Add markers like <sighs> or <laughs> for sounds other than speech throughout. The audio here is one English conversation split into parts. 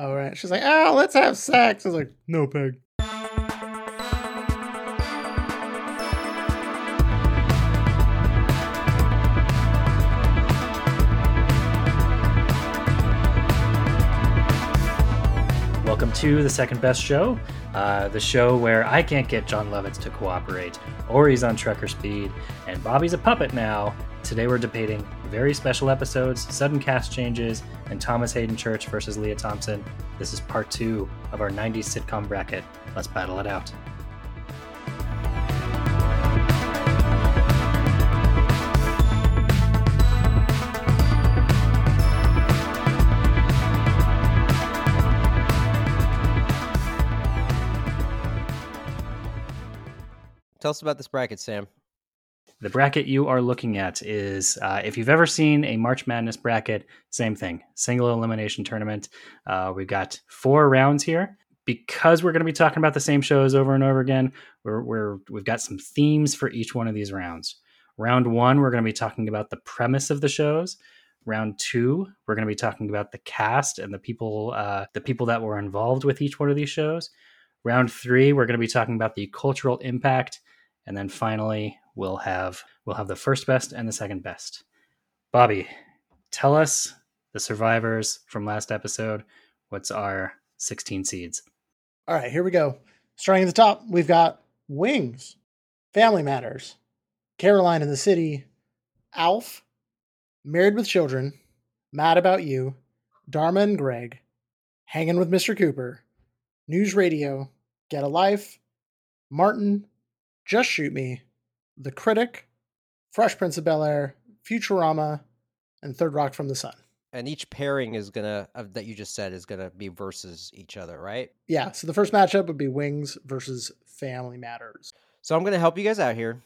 Oh right. She's like, oh, let's have sex. I was like, no, Peg. Welcome to the second best show, uh, the show where I can't get Jon Lovitz to cooperate, or he's on trucker speed, and Bobby's a puppet now. Today we're debating very special episodes, sudden cast changes, and Thomas Haden Church versus Lea Thompson. This is part two of our 90s sitcom bracket. Let's battle it out. Tell us about this bracket, Sam. The bracket you are looking at is uh, if you've ever seen a March Madness bracket, same thing, single elimination tournament. Uh, we've got four rounds here. Because we're going to be talking about the same shows over and over again, we're, we're we've got some themes for each one of these rounds. Round one, we're going to be talking about the premise of the shows. Round two, we're going to be talking about the cast and the people uh, the people that were involved with each one of these shows. Round three, we're going to be talking about the cultural impact, and then finally, we'll have we'll have the first best and the second best. Bobby, tell us the survivors from last episode. What's our 16 seeds? All right, here we go. Starting at the top, we've got Wings, Family Matters, Caroline in the City, Alf, Married with Children, Mad About You, Dharma and Greg, Hanging with Mr. Cooper, News Radio, Get a Life, Martin, Just Shoot Me, The Critic, Fresh Prince of Bel Air, Futurama, and Third Rock from the Sun. And each pairing is gonna uh, that you just said is gonna be versus each other, right? Yeah, so the first matchup would be Wings versus Family Matters. So I'm gonna help you guys out here.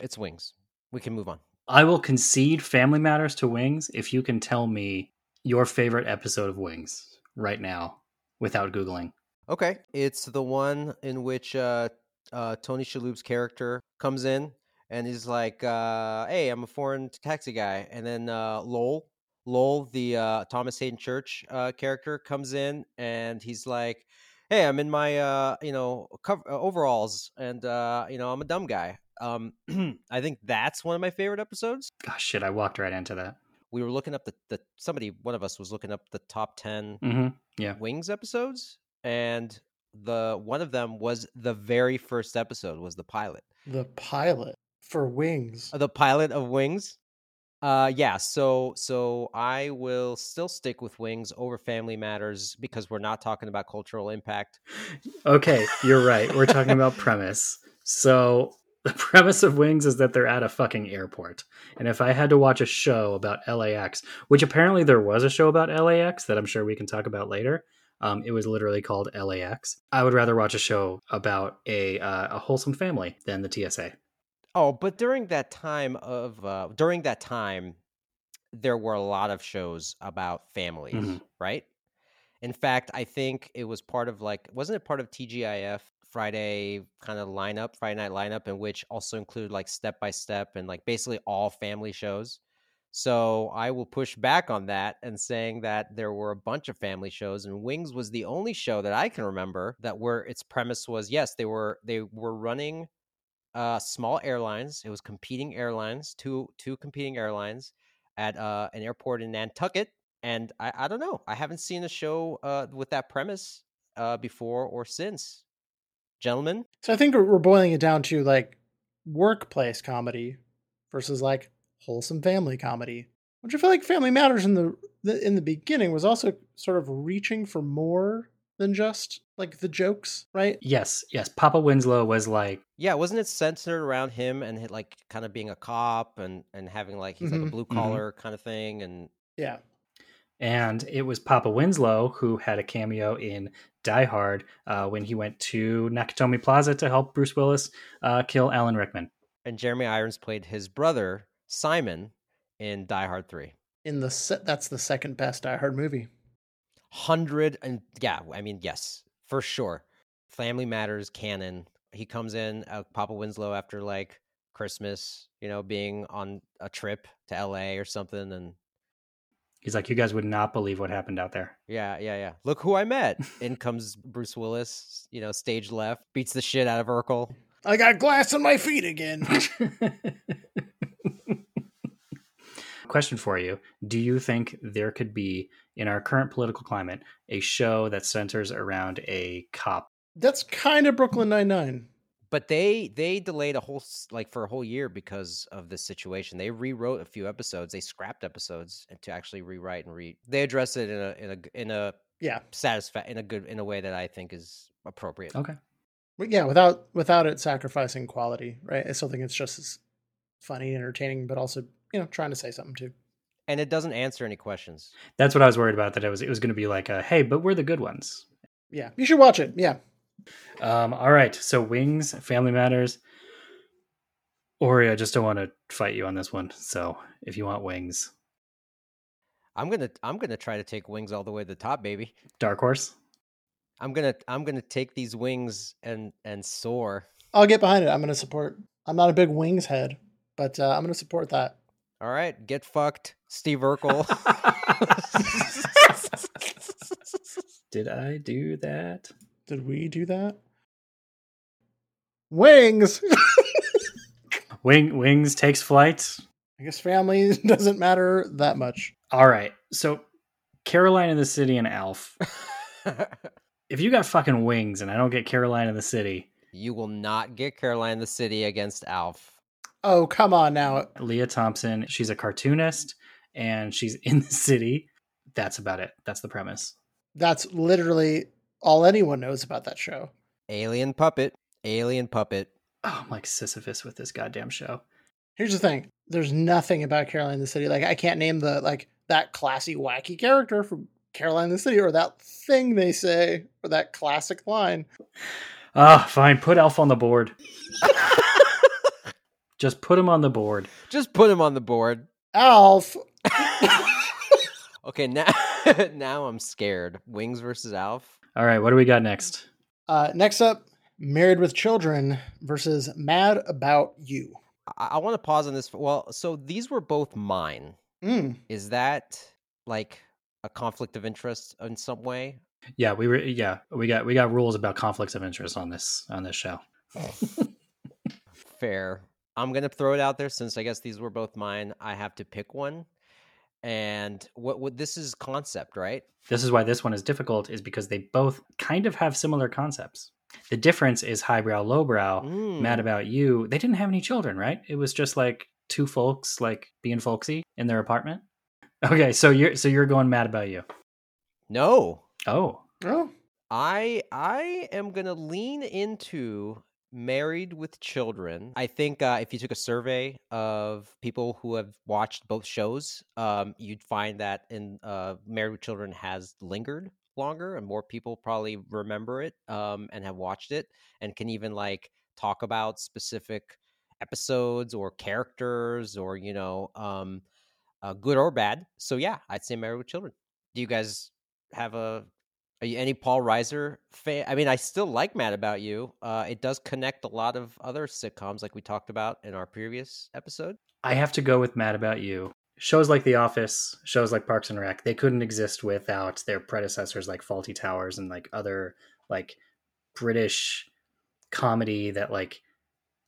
It's wings. We can move on. I will concede Family Matters to Wings if you can tell me your favorite episode of Wings right now without Googling. Okay, it's the one in which uh, uh, Tony Shalhoub's character comes in and he's like, uh, "Hey, I'm a foreign taxi guy," and then uh, Lowell, Lowell, the uh, Thomas Haden Church uh, character, comes in and he's like, "Hey, I'm in my uh, you know cover- uh, overalls, and uh, you know I'm a dumb guy." Um, <clears throat> I think that's one of my favorite episodes. Gosh, shit, I walked right into that. We were looking up the, the somebody one of us was looking up the top 10 hmm Yeah. Wings episodes, and the one of them was the very first episode was the pilot. The pilot for Wings. The pilot of Wings. Uh yeah, so so I will still stick with Wings over Family Matters because we're not talking about cultural impact. Okay, you're right. We're talking about <laughs> premise. So <laughs> the premise of Wings is that they're at a fucking airport. And if I had to watch a show about LAX, which apparently there was a show about LAX that I'm sure we can talk about later. Um, it was literally called LAX. I would rather watch a show about a uh, a wholesome family than the TSA. Oh, but during that time of uh during that time there were a lot of shows about families, Mhm. right? In fact, I think it was part of like wasn't it part of TGIF Friday kind of lineup, Friday night lineup in which also included like step by step and like basically all family shows. So I will push back on that and saying that there were a bunch of family shows and Wings was the only show that I can remember that where its premise was yes, they were they were running uh, small airlines. It was competing airlines, two two competing airlines at uh, an airport in Nantucket. And I, I don't know. I haven't seen a show uh, with that premise uh, before or since. Gentlemen, So I think we're boiling it down to like workplace comedy versus like wholesome family comedy, which I feel like Family Matters in the in the beginning was also sort of reaching for more than just like the jokes, right? Yes, yes. Papa Winslow was like, yeah, wasn't it centered around him and like kind of being a cop and and having like he's like Mhm. a blue collar kind of thing and Yeah. and it was Papa Winslow who had a cameo in Die Hard uh, when he went to Nakatomi Plaza to help Bruce Willis uh, kill Alan Rickman. and Jeremy Irons played his brother Simon in Die Hard Three. In the se- that's the second best Die Hard movie. Hundred and yeah, I mean yes, for sure. Family Matters canon. He comes in, uh, Papa Winslow after like Christmas, you know, being on a trip to L.A. or something, and He's like, you guys would not believe what happened out there. Yeah, yeah, yeah. Look who I met. In comes Bruce Willis, you know, stage left, beats the shit out of Urkel. I got glass on my feet again. <laughs> Question for you Do you think there could be, in our current political climate, a show that centers around a cop? That's kind of Brooklyn Nine Nine. But they they delayed a whole like for a whole year because of this situation. They rewrote a few episodes. They scrapped episodes and to actually rewrite and re. They address it in a in a g- in a Yeah, satisfa- in a good in a way that I think is appropriate. Okay. but yeah, without without it sacrificing quality, right? I still think it's just as funny, and entertaining, but also you know trying to say something too. And it doesn't answer any questions. That's what I was worried about. That it was it was going to be like, a, hey, but we're the good ones. Yeah, you should watch it. Yeah, Um, all right. So Wings, Family Matters. Ori, I just don't want to fight you on this one. So if you want Wings, I'm gonna I'm gonna try to take wings all the way to the top, baby. Dark Horse. I'm gonna I'm gonna take these wings and and soar. I'll get behind it. I'm going to support. I'm not a big Wings head, but uh, I'm going to support that. All right, get fucked, Steve Urkel. <laughs> Did I do that? Did we do that? Wings. <laughs> Wing Wings takes flight. I guess family <laughs> doesn't matter that much. All right. So Caroline in the City and Alf. If you got fucking wings and I don't get Caroline in the City, you will not get Caroline in the City against Alf. Oh, come on now. Lea Thompson, she's a cartoonist and she's <laughs> in the city. That's about it. That's the premise. That's literally all anyone knows about that show. Alien puppet, alien puppet. Oh, I'm like Sisyphus with this goddamn show. Here's the thing. There's nothing about Caroline in the City. Like I can't name the like that classy wacky character from Caroline in the City or that thing they say or that classic line. Ah, fine. Put Alf on the board. <laughs> Just put him on the board. Just put him on the board. Alf. <laughs> Okay, now <laughs> now I'm scared. Wings versus Alf. All right, what do we got next? Uh, next up, Married with Children versus Mad About You. I, I want to pause on this. For, well, so these were both mine. Mm. Is that like a conflict of interest in some way? Yeah, we were. Yeah, we got we got rules about conflicts of interest on this on this show. Fair. I'm gonna throw it out there since I guess these were both mine. I have to pick one, and what what this is concept, right? This is why this one is difficult, is because they both kind of have similar concepts. The difference is highbrow, lowbrow. Mm. Mad about you. They didn't have any children, right? It was just like two folks, like being folksy in their apartment. Okay, so you're so you're going mad about you. No, Oh, Oh, I I am gonna lean into married with children. I think uh, if you took a survey of people who have watched both shows, um, you'd find that in uh, married with children has lingered longer, and more people probably remember it um, and have watched it, and can even like talk about specific episodes or characters or you know um, uh, good or bad. So yeah, I'd say married with children. Do you guys have a are you any Paul Reiser fan? I mean, I still like Mad About You. Uh, it does connect a lot of other sitcoms, like we talked about in our previous episode. I have to go with mad about you. Shows like The Office, shows like Parks and Rec, they couldn't exist without their predecessors like Fawlty Towers and like other like British comedy that like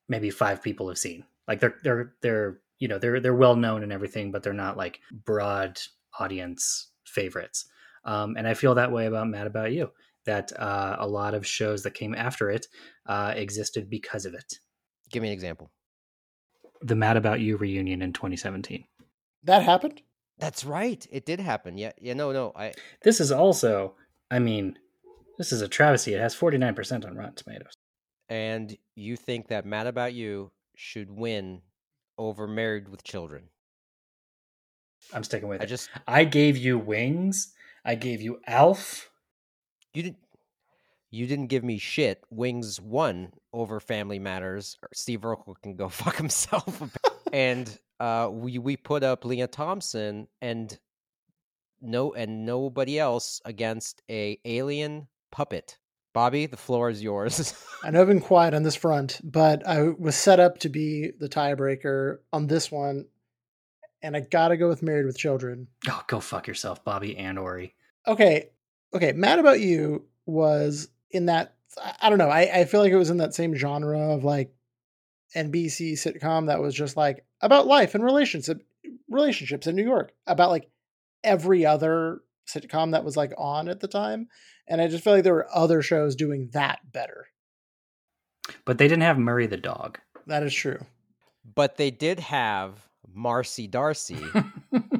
maybe five people have seen. Like they're they're they're you know they're they're well known and everything, but they're not like broad audience favorites. Um, and I feel that way about Mad About You. That uh, a lot of shows that came after it uh, existed because of it. Give me an example. The Mad About You reunion in 2017. that happened? That's right. It did happen. Yeah. Yeah. No. No. I. This is also, I mean, this is a travesty. It has 49% on Rotten Tomatoes. And you think that Mad About You should win over Married with Children? I'm sticking with I it. just I gave you Wings. I gave you Alf. you didn't. You didn't give me shit. Wings won over Family Matters. Steve Urkel can go <laughs> fuck himself. <laughs> and uh, we we put up Lea Thompson and no and nobody else against a alien puppet. Bobby, the floor is yours. <laughs> I know I've been quiet on this front, but I was set up to be the tiebreaker on this one. and I gotta go with Married with Children. Oh, go fuck yourself, Bobby and Ori. Okay, okay. Mad About You was in that. I- I don't know. I, I feel like it was in that same genre of like NBC sitcom that was just like about life and relationship relationships in New York, about like every other sitcom that was like on at the time. And I just feel like there were other shows doing that better. But they didn't have Murray the dog. That is true. But they did have Marcy Darcy. <laughs>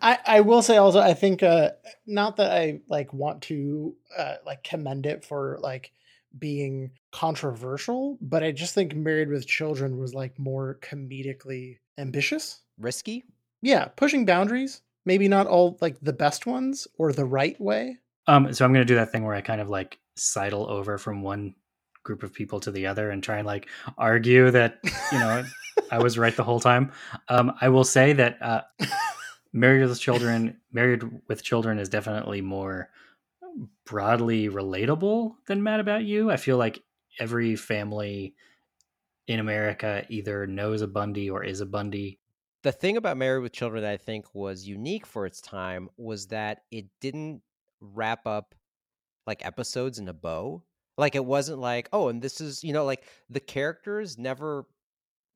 I I will say also I think uh not that I like want to uh like commend it for like being controversial, but I just think Married with Children was like more comedically ambitious. Risky? Yeah, pushing boundaries, maybe not all like the best ones or the right way. Um, so I'm gonna do that thing where I kind of like sidle over from one group of people to the other and try and like argue that you know I was right the whole time. Um, I will say that uh, <laughs> Married with Children, Married with Children is definitely more broadly relatable than Mad About You. I feel like every family in America either knows a Bundy or is a Bundy. The thing about Married with Children that I think was unique for its time was that it didn't wrap up like episodes in a bow. Like it wasn't like, oh, and this is, you know, like the characters never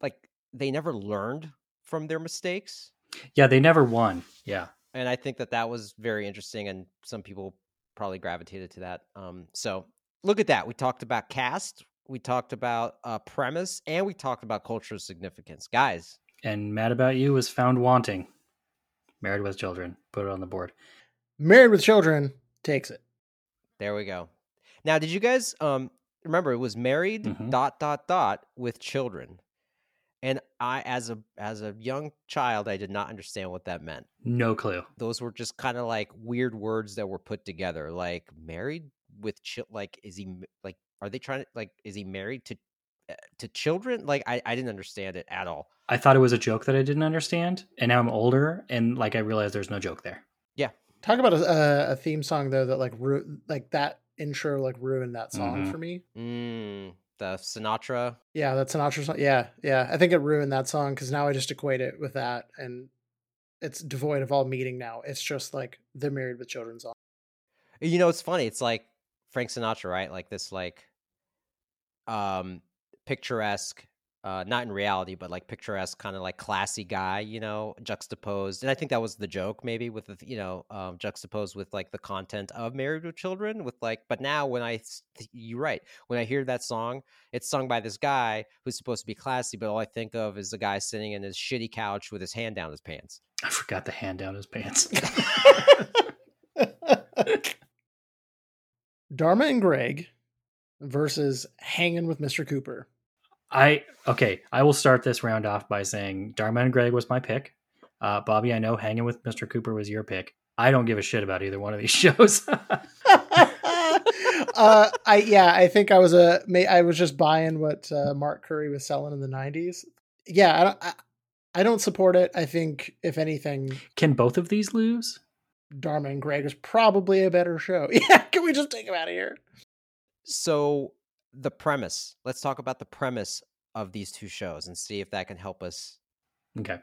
like they never learned from their mistakes. Yeah, they never won. Yeah. And I think that that was very interesting and some people probably gravitated to that. Um so look at that. We talked about cast, we talked about uh premise, and we talked about cultural significance. Guys, And Mad About You was found wanting. Married with Children. Put it on the board. Married with Children takes it. There we go. Now, did you guys um remember it was married Mhm. dot dot dot with children? And I as a as a young child, I did not understand what that meant. No clue. Those were just kind of like weird words that were put together. Like married with chil- like is he like are they trying to like is he married to uh, to children? Like I I didn't understand it at all. I thought it was a joke that I didn't understand, and now I'm older, and like I realized there's no joke there. Yeah talk about a, a, a theme song though that like ru- like that intro like ruined that song Mhm. for me. Mm, the Sinatra. Yeah, that Sinatra song. Yeah, yeah. I think it ruined that song because now I just equate it with that, and it's devoid of all meaning now. It's just like the Married with Children song. You know, it's funny. It's like Frank Sinatra, right? Like this, like um picturesque, uh, not in reality, but like picturesque, kind of like classy guy. You know, juxtaposed, and I think that was the joke, maybe with the you know um, juxtaposed with like the content of Married with Children. With like, but now when I, you're right, when I hear that song, it's sung by this guy who's supposed to be classy, but all I think of is the guy sitting in his shitty couch with his hand down his pants. I forgot the hand down his pants. <laughs> Dharma and Greg versus Hanging with Mr. Cooper. I okay. I will start this round off by saying Dharma and Greg was my pick. Uh, Bobby, I know hanging with Mr. Cooper was your pick. I don't give a shit about either one of these <laughs> shows. <laughs> uh, I yeah, I think I was a I was just buying what uh, Mark Curry was selling in the '90s. Yeah, I don't, I, I don't support it. I think if anything, Can both of these lose? Dharma and Greg is probably a better show. <laughs> Yeah, can we just take him out of here? So the premise. Let's talk about the premise of these two shows and see if that can help us. Okay.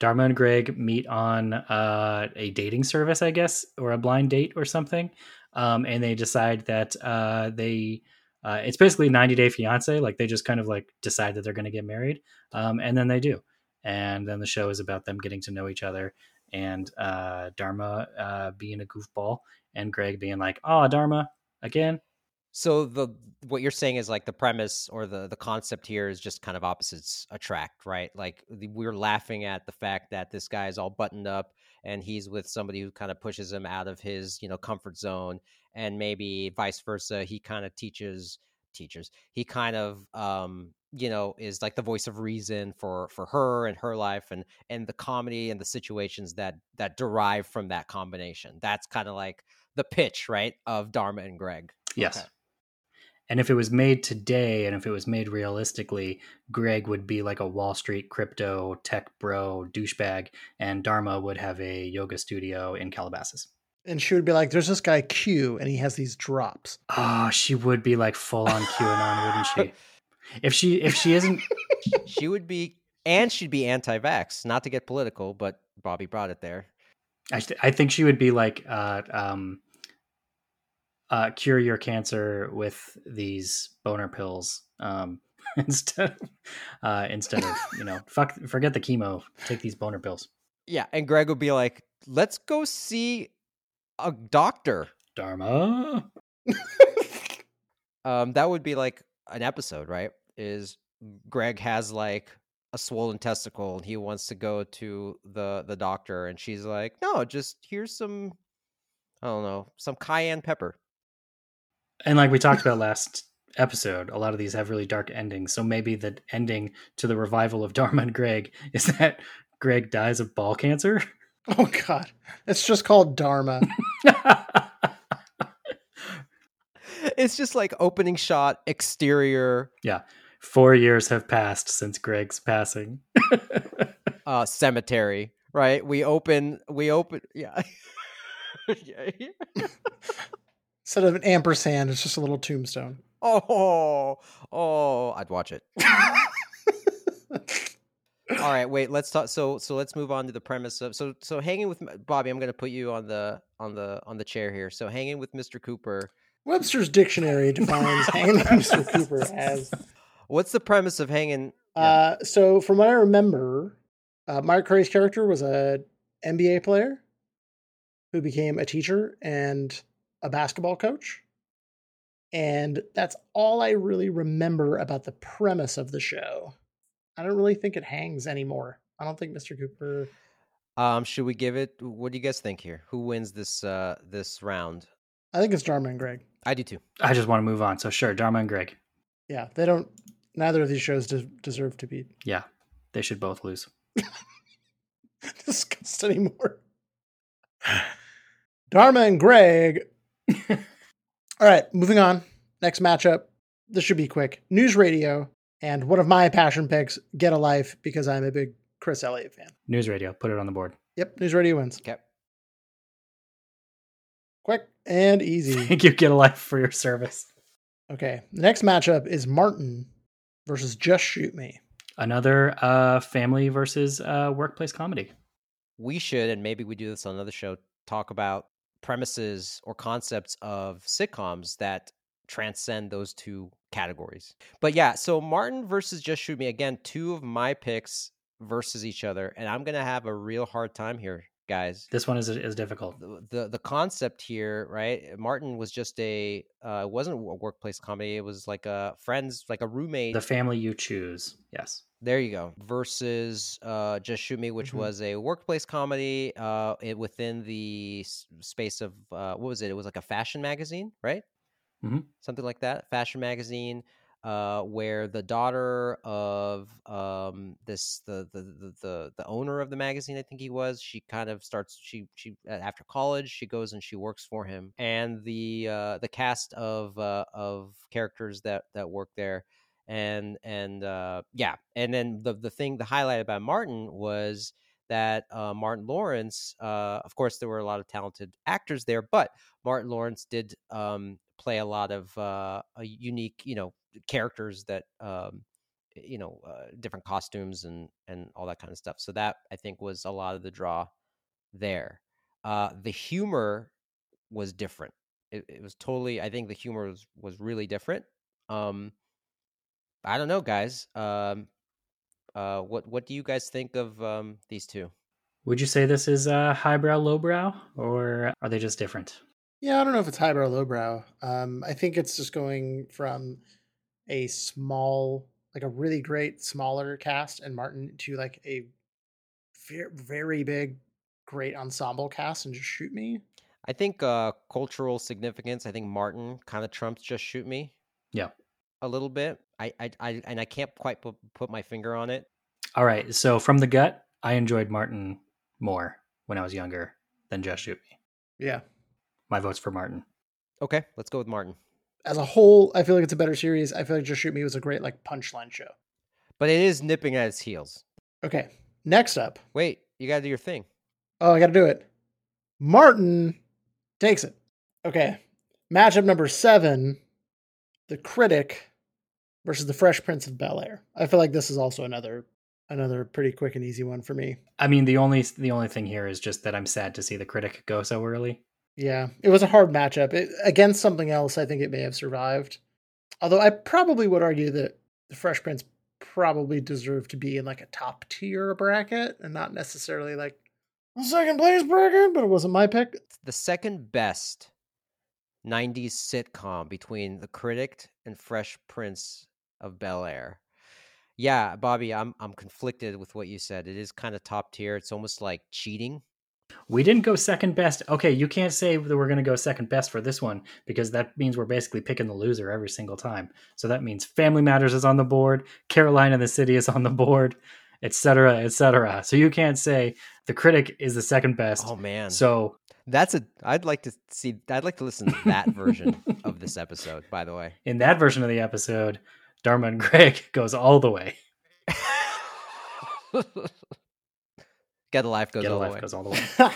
Dharma and Greg meet on uh, a dating service, I guess, or a blind date or something. Um, and they decide that uh, they, uh, it's basically 90 Day Fiance. Like they just kind of like decide that they're going to get married. Um, and then they do. And then the show is about them getting to know each other and uh, Dharma uh, being a goofball and Greg being like, oh, Dharma, again. So the what you're saying is like the premise or the the concept here is just kind of opposites attract, right? Like the- we're laughing at the fact that this guy is all buttoned up and he's with somebody who kind of pushes him out of his, you know, comfort zone and maybe vice versa, he kind of teaches teachers. He kind of um you know is like the voice of reason for for her and her life and and the comedy and the situations that that derive from that combination. That's kind of like the pitch, right, of Dharma and Greg. Yes. Okay. And if it was made today and if it was made realistically, Greg would be like a Wall Street crypto tech bro douchebag, and Dharma would have a yoga studio in Calabasas. And she would be like, "There's this guy Q, and he has these drops." Oh, she would be like full on QAnon, wouldn't she? If she if she isn't <laughs> she would be and she'd be anti-vax. Not to get political, but Bobby brought it there. I, th- I think she would be like, uh, um, uh, cure your cancer with these boner pills um, <laughs> instead of, uh, instead of you know <laughs> fuck forget the chemo take these boner pills Yeah, and Greg would be like, "Let's go see a doctor." dharma <laughs> Um, that would be like an episode, right? Is Greg has like a swollen testicle and he wants to go to the the doctor, and she's like, "No, just here's some, I don't know, some cayenne pepper." And like we talked about last episode a lot of these have really dark endings so maybe the ending to the revival of dharma and greg <laughs> is that greg dies of ball cancer <laughs> Oh God, it's just called Dharma. <laughs> It's just like opening shot, exterior, Yeah, four years have passed since greg's passing uh, cemetery. Right? We open, we open, yeah. yeah. yeah. Instead of an ampersand, it's just a little tombstone. Oh, oh, I'd watch it. All right, wait. Let's talk. So, so let's move on to the premise of so so hanging with Bobby. I'm going to put you on the on the on the chair here. So hanging with Mr. Cooper. Webster's dictionary defines hanging with Mr. Cooper as. What's the premise of hanging? Yeah. Uh, so, from what I remember, uh, Mark Curry's character was a NBA player who became a teacher and a basketball coach. And that's all I really remember about the premise of the show. I don't really think it hangs anymore. I don't think Mr. Cooper. Um, should we give it? What do you guys think here? Who wins this uh this round? I think it's Dharma and Greg. I do too. i just want to move on so sure dharma and greg Yeah, they don't. Neither of these shows de- deserve to be yeah they should both lose <laughs> discussed anymore. <sighs> Dharma and Greg. <laughs> All right, moving on. Next matchup. This should be quick. News radio and one of my passion picks, Get a Life, because I'm a big Chris Elliott fan. news radio put it on the board Yep, News radio wins. Okay. Quick and easy. <laughs> thank you get a life for your service Okay, the next matchup is Martin versus Just Shoot Me. another uh family versus uh workplace comedy We should, and maybe we do this on another show. Talk about premises or concepts of sitcoms that transcend those two categories. But yeah, so Martin versus Just Shoot Me again. Two of my picks versus each other, and I'm gonna have a real hard time here, guys. this one is is difficult the the, the concept here, right? Martin was just a uh, it wasn't a workplace comedy. It was like a friends, like a roommate. the family you choose yes there you go. Versus uh, Just Shoot Me, which Mhm. was a workplace comedy. Uh, it within the space of uh, what was it? It was like a fashion magazine, right? Mhm. Something like that. Fashion magazine. Uh, where the daughter of um, this the, the the the the owner of the magazine, I think he was, she kind of starts she she after college she goes and she works for him, and the uh, the cast of uh, of characters that that work there and and uh, yeah, and then the the thing, the highlight about Martin was that uh, Martin Lawrence, uh, of course, there were a lot of talented actors there, but Martin Lawrence did um, play a lot of uh, a unique, you know, characters that um, you know, uh, different costumes and and all that kind of stuff. So that I think was a lot of the draw there. Uh, the humor was different. It, it was totally. I think the humor was was really different. Um, I don't know, guys. Um, uh, what what do you guys think of um, these two? would you say this is uh highbrow lowbrow or are they just different Yeah, I don't know if it's highbrow, lowbrow. Um, I think it's just going from a small, like a really great smaller cast and Martin to like a very, very big, great ensemble cast and just shoot me. I think uh, cultural significance. I think Martin kind of trumps "Just Shoot Me." Yeah. a little bit. I, I, I and I can't quite put, put my finger on it. all right so from the gut i enjoyed martin more when i was younger than just shoot me Yeah. my vote's for martin Okay, let's go with Martin. As a whole, I feel like it's a better series. I feel like Just Shoot Me was a great like punchline show. But it is nipping at its heels. Okay. Next up. Wait, you got to do your thing. Oh, I got to do it. Martin takes it. Okay. Matchup number seven The Critic versus The Fresh Prince of Bel Air. I feel like this is also another another pretty quick and easy one for me. I mean, the only the only thing here is just that I'm sad to see the critic go so early. Yeah, it was a hard matchup. It, against something else, I think it may have survived. Although I probably would argue that the Fresh Prince probably deserved to be in like a top tier bracket and not necessarily like second place bracket, but it wasn't my pick. the second best 90s sitcom between The Critic and Fresh Prince of Bel Air. Yeah, Bobby, I'm I'm conflicted with what you said. It is kind of top tier. It's almost like cheating. We didn't go second best. Okay, you can't say that we're going to go second best for this one because that means we're basically picking the loser every single time. So that means Family Matters is on the board, Carolina the City is on the board, etc., etc. So you can't say the critic is the second best. Oh man. So That's a I'd like to see I'd like to listen to that version <laughs> of this episode, by the way. in that version of the episode, Dharma and Greg <laughs> goes all the way. <laughs> Get a life goes Get a all the life way. goes all the way.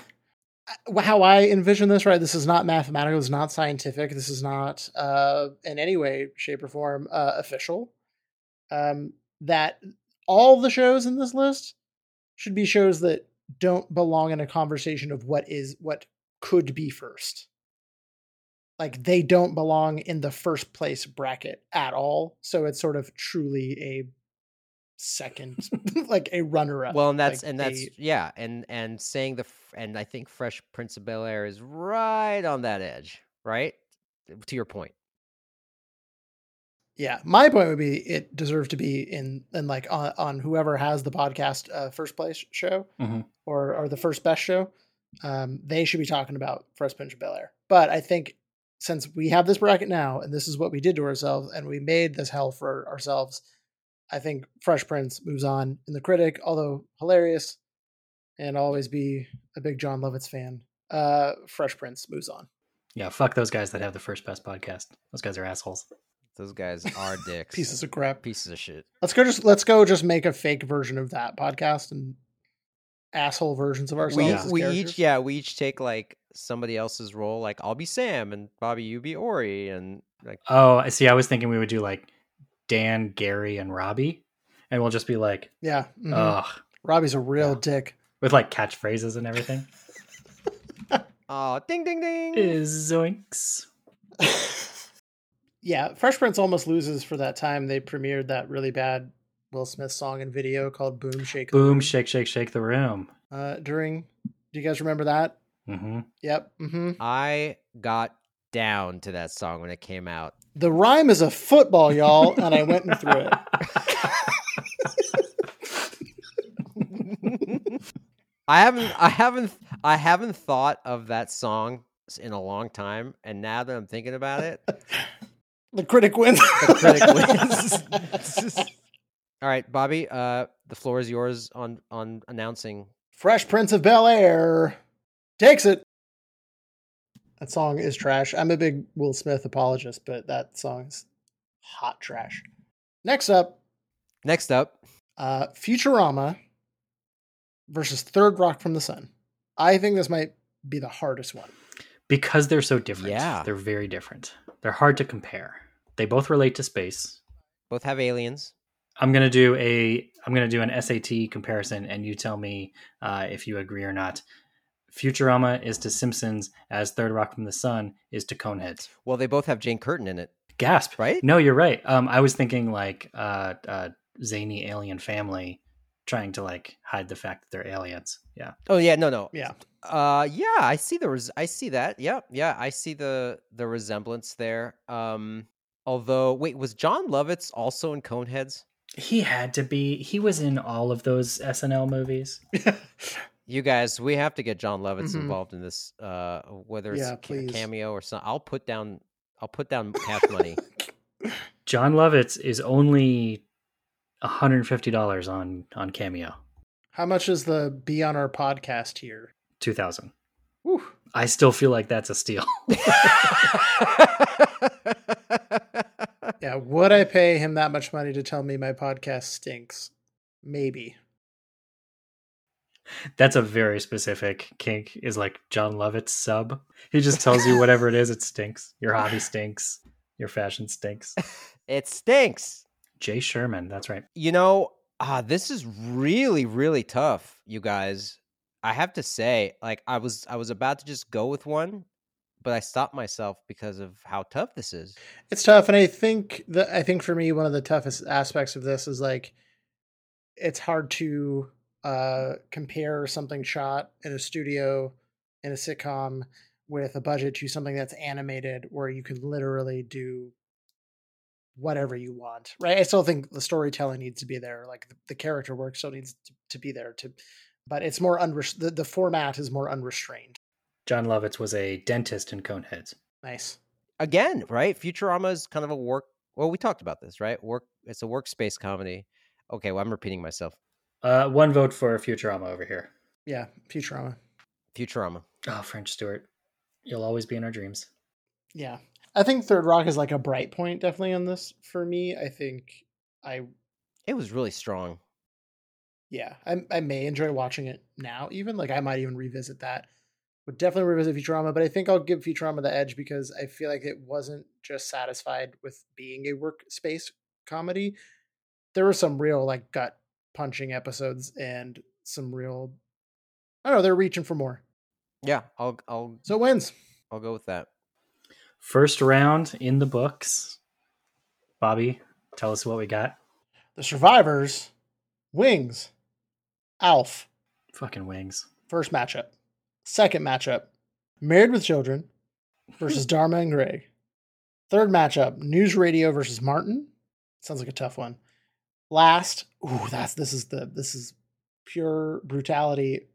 <laughs> How I envision this, right? This is not mathematical. This is not scientific. This is not uh, in any way, shape, or form uh, official. Um, that all the shows in this list should be shows that don't belong in a conversation of what is what could be first. Like they don't belong in the first place bracket at all. So it's sort of truly a second, <laughs> like a runner up. Well, and that's like and that's a- yeah, and and saying the and I think Fresh Prince of Bel Air is right on that edge, right? To your point. Yeah, my point would be it deserves to be in in like on, on whoever has the podcast uh, first place show Mhm. or or the first best show. Um, they should be talking about Fresh Prince of Bel Air. But I think since we have this bracket now, and this is what we did to ourselves, and we made this hell for ourselves, I think Fresh Prince moves on in the critic, although hilarious, and I'll always be a big Jon Lovitz fan. Uh, Fresh Prince moves on. Yeah, fuck those guys that have the first best podcast. Those guys are assholes. Those guys are <laughs> dicks. Pieces of crap. pieces of shit. Let's go just let's go just make a fake version of that podcast and asshole versions of ourselves. We as we characters. each yeah we each take like somebody else's role. Like I'll be Sam and Bobby you be Ori and like Oh, I see. I was thinking we would do like Dan, Gary, and Robbie, and we'll just be like, Yeah. mhm. ugh, Robbie's a real Yeah. dick. with like catchphrases and everything. <laughs> oh ding ding ding. Is zoinks. <laughs> yeah, Fresh Prince almost loses for that time they premiered that really bad Will Smith song and video called Boom Shake. the Boom, Room, shake, shake, shake the room. Uh, during, do you guys remember that? hmm Yep. hmm I got down to that song when it came out. The rhyme is a football, y'all, and I went and threw it. <laughs> I haven't I haven't I haven't thought of that song in a long time and now that I'm thinking about it <laughs> The critic wins. the critic <laughs> wins. All right, Bobby, uh the floor is yours on on announcing Fresh Prince of Bel Air takes it. That song is trash. I'm a big Will Smith apologist, but that song's hot trash. Next up, Next up, uh, Futurama versus Third Rock from the Sun. I think this might be the hardest one. because they're so different. Yeah. They're very different. They're hard to compare. They both relate to space. both have aliens. I'm gonna do a I'm gonna do an SAT comparison, and you tell me uh, if you agree or not. Futurama is to Simpsons as Third Rock from the Sun is to Coneheads. Well, they both have Jane Curtin in it, Gasp! right? No, you're right. Um, I was thinking like uh, uh, zany alien family trying to like hide the fact that they're aliens. Yeah. Oh yeah, no, no. Yeah. Uh yeah, I see the res- I see that. Yeah, Yeah, I see the the resemblance there. Um although wait, was Jon Lovitz also in Coneheads? He had to be. He was in all of those SNL movies. <laughs> You guys, we have to get Jon Lovitz Mhm. involved in this uh whether it's Yeah, a ca- cameo or something. I'll put down I'll put down <laughs> cash money. Jon Lovitz is only $150 on on Cameo. How much is the Be on Our podcast here? 2000. Whew. I still feel like that's a steal. <laughs> Yeah, would I pay him that much money to tell me my podcast stinks? Maybe. That's a very specific kink is like Jon Lovitz sub. He just tells you whatever it is, it stinks. Your hobby stinks. Your fashion stinks. <laughs> it stinks. Jay Sherman, that's right. You know, Ah, this is really, really tough, you guys. I have to say, like I was I was about to just go with one, but I stopped myself because of how tough this is. It's tough, and I think that I think for me one of the toughest aspects of this is like it's hard to uh compare something shot in a studio in a sitcom with a budget to something that's animated where you can literally do whatever you want right i still think the storytelling needs to be there like the, the character work still needs to, to be there to but it's more unre- the, the format is more unrestrained Jon Lovitz was a dentist in Coneheads. nice Again, right? Futurama is kind of a work. Well, we talked about this, right? Work. It's a workspace comedy. Okay, well, I'm repeating myself. Uh, one vote for Futurama over here. yeah futurama Futurama. Oh, French Stewart, you'll always be in our dreams. Yeah. I think Third Rock is like a bright point definitely on this for me. I think I It was really strong. yeah, I I may enjoy watching it now even. Like I might even revisit that. Would definitely revisit Futurama, but I think I'll give Futurama the edge because I feel like it wasn't just satisfied with being a workspace comedy. There were some real like gut punching episodes and some real I don't know, they're reaching for more. Yeah, I'll I'll So it wins. I'll go with that. First round in the books. Bobby, tell us what we got. The survivors, Wings, Alf, Fucking wings. First matchup. Second matchup, Married with Children versus <laughs> Dharma and Greg. Third matchup, News Radio versus Martin. Sounds like a tough one. Last, ooh, that's this is the this is pure brutality.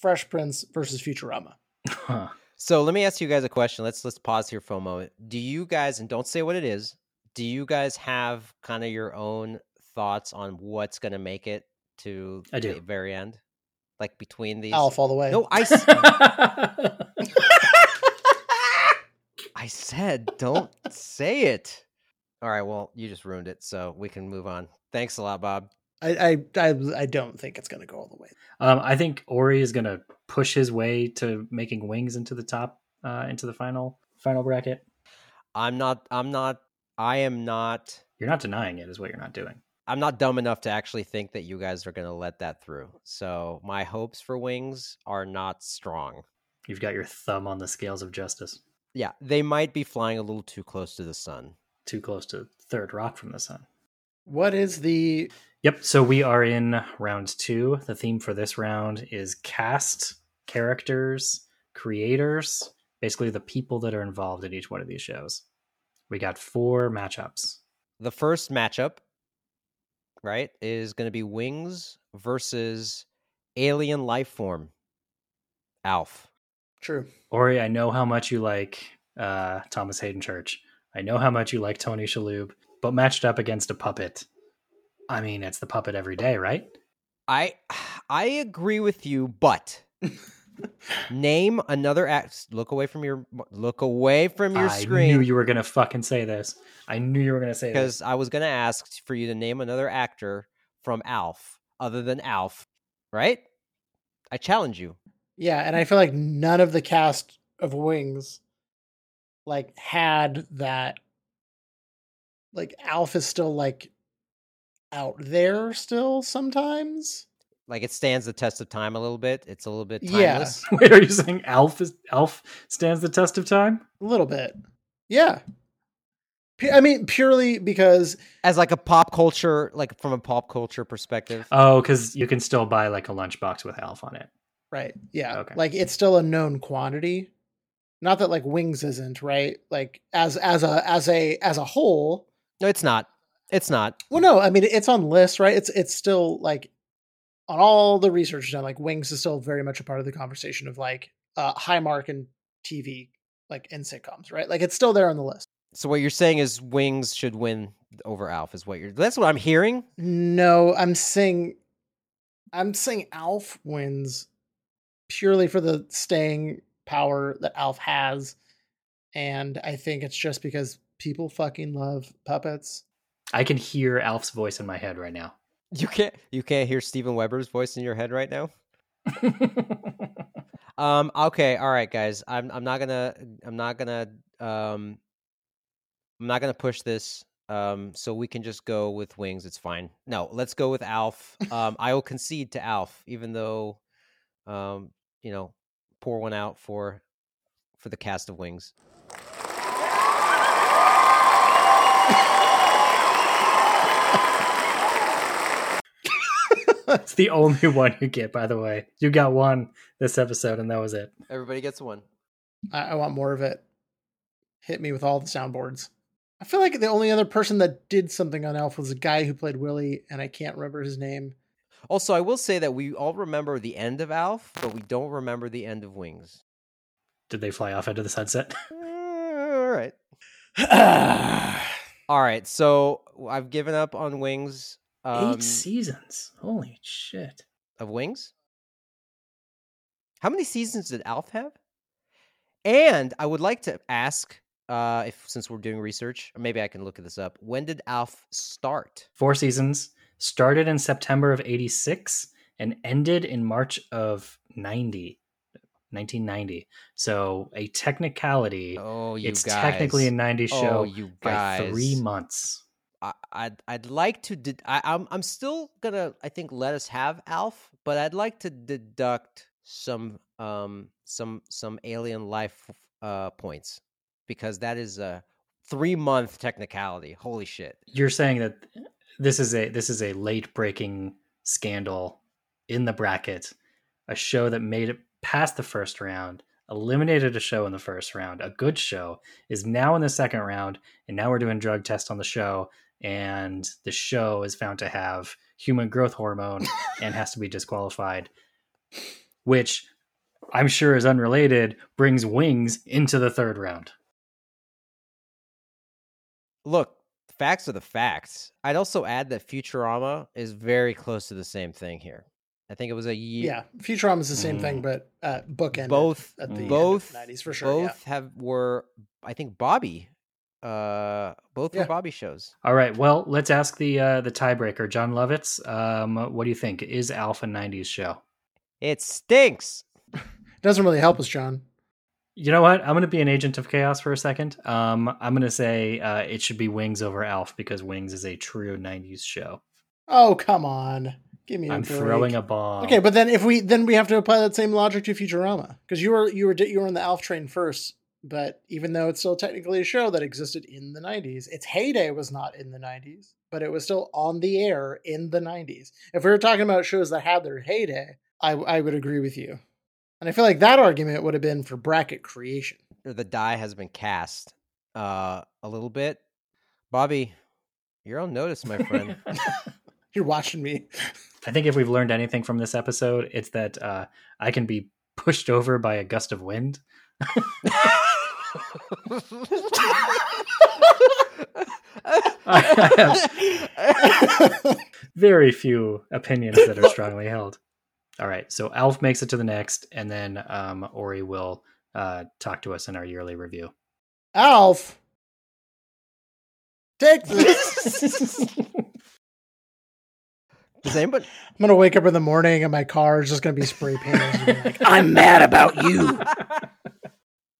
Fresh Prince versus Futurama. Huh. So let me ask you guys a question. Let's let's pause here for a moment. Do you guys and don't say what it is? Do you guys have kind of your own thoughts on what's going to make it to I do. the very end? Like between these Alf all the way. No, I s- <laughs> I said don't say it. All right, well, you just ruined it, so we can move on. Thanks a lot, Bob. I, I I I don't think it's gonna go all the way. um, I think Ori is gonna push his way to making wings into the top, uh, into the final final bracket. I'm not I'm not I am not You're not denying it, is what you're not doing. I'm not dumb enough to actually think that you guys are going to let that through. So my hopes for wings are not strong. You've got your thumb on the scales of justice. Yeah, they might be flying a little too close to the sun. Too close to third rock from the sun. What is the Yep. So we are in round two. The theme for this round is cast, characters, creators, basically the people that are involved in each one of these shows. We got four matchups. The first matchup, right, is going to be wings versus alien life form. Alf. true? Ori, I know how much you like uh, Thomas Haden Church. I know how much you like Tony Shalhoub, but matched up against a puppet, I mean, it's the puppet every day, right? I I agree with you, but <laughs> name another act. Look away from your look away from your I screen. I knew you were gonna fucking say this. I knew you were gonna say this. because I was going to ask for you to name another actor from Alf other than Alf, right? I challenge you. Yeah, and I feel like none of the cast of Wings like had that like Alf is still like out there still sometimes. Like it stands the test of time a little bit. It's a little bit Yeah. timeless. <laughs> Wait, are you saying Alf is Alf stands the test of time? A little bit. Yeah. I mean purely because As like a pop culture, like from a pop culture perspective. Oh, because you can still buy like a lunchbox with Alf on it. right, yeah. Okay. Like it's still a known quantity. Not that like Wings isn't, right? Like as as a as a as a whole, no, it's not. It's not. Well, no, I mean it's on lists, right? It's it's still like on all the research done, like Wings is still very much a part of the conversation of like uh high mark and TV, like in sitcoms, right? Like it's still there on the list. So what you're saying is Wings should win over Alf is what you're That's what I'm hearing. No, I'm saying I'm saying Alf wins purely for the staying power that Alf has. And I think it's just because people fucking love puppets. I can hear Alf's voice in my head right now. You can't you can't hear Steven Weber's voice in your head right now? <laughs> Um. Okay. All right, guys. I'm. I'm not gonna. I'm not gonna. Um. I'm not gonna push this. Um, so we can just go with wings. It's fine. No, let's go with Alf. Um, I will concede to Alf, even though, um, you know, pour one out for for the cast of wings. It's the only one you get, by the way. You got one this episode, and that was it. Everybody gets one. I, I want more of it. Hit me with all the soundboards. I feel like the only other person that did something on Alf was a guy who played Willie, and I can't remember his name. Also, I will say that we all remember the end of Alf, but we don't remember the end of Wings. Did they fly off into the sunset? <laughs> Eh, all right. <sighs> All right. So I've given up on Wings. Um, Eight seasons. Holy shit. of Wings. How many seasons did Alf have? And I would like to ask, uh, if since we're doing research, or maybe I can look this up. When did Alf start? Four seasons. Started in September of 86 and ended in March of 90. 1990. So a technicality. Oh, you it's guys! technically a 90s show Oh, you by guys! three months. I, I'd I'd like to. Ded- I, I'm I'm still gonna. I think let us have Alf, but I'd like to deduct some um some some alien life uh points because that is a three month technicality. Holy shit! You're saying that this is a this is a late breaking scandal in the bracket, a show that made it past the first round, eliminated a show in the first round, a good show is now in the second round, and now we're doing drug tests on the show, and the show is found to have human growth hormone <laughs> and has to be disqualified, which I'm sure is unrelated, brings wings into the third round. Look, facts are the facts. I'd also add that Futurama is very close to the same thing here. I think it was a year. Yeah, Futurama is the same thing, Mm. but uh, bookend both at the both nineties for sure. yeah. both have were I think Bobby. Uh, both Yeah. were Bobby shows. All right. Well, let's ask the uh, the tiebreaker, Jon Lovitz. Um, what do you think? Is Alf a '90s show? It stinks. <laughs> Doesn't really help us, Jon. You know what? I'm going to be an agent of chaos for a second. Um, I'm going to say uh, it should be Wings over Alf because Wings is a true '90s show. Oh come on, give me. i I'm throwing a bomb. Okay, but then if we then we have to apply that same logic to Futurama because you were you were you were on the Alf train first, but even though it's still technically a show that existed in the '90s, its heyday was not in the '90s, but it was still on the air in the '90s. If we were talking about shows that had their heyday, I I would agree with you, and I feel like that argument would have been for bracket creation. The die has been cast uh a little bit. Bobby, you're on notice, my friend. <laughs> You're watching me. I think if we've learned anything from this episode, it's that uh, I can be pushed over by a gust of wind. <laughs> <laughs> Very few opinions that are strongly held. All right, so Alf makes it to the next, and then um, Ori will uh, talk to us in our yearly review. Alf, take this. <laughs> Does anybody? I'm gonna wake up in the morning and my car is just gonna be spray painted. like, <laughs> I'm mad about you.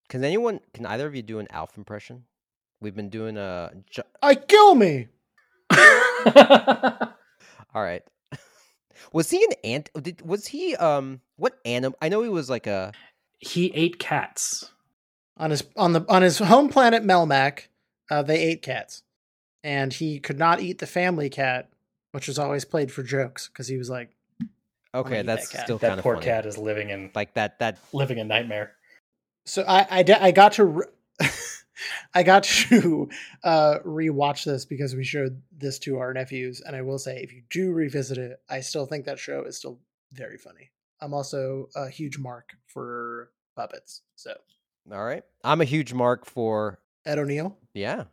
Can anyone? Can either of you do an Alf impression? We've been doing a. ju- I kill me. <laughs> All right. <laughs> Was he an ant? Did, was he um? What animal? I know he was like a. he ate cats. On his on the on his home planet Melmac, uh, they ate cats, and he could not eat the family cat, which was always played for jokes because he was like, Okay, eat that that's still That kind of poor funny. cat is living in Like that. That living a nightmare. So I I, de- I got to. Re- <laughs> I got to uh, rewatch this because we showed this to our nephews, and I will say, if you do revisit it, I still think that show is still very funny. I'm also a huge mark for puppets, so all right. I'm a huge mark for. Ed O'Neill, Yeah,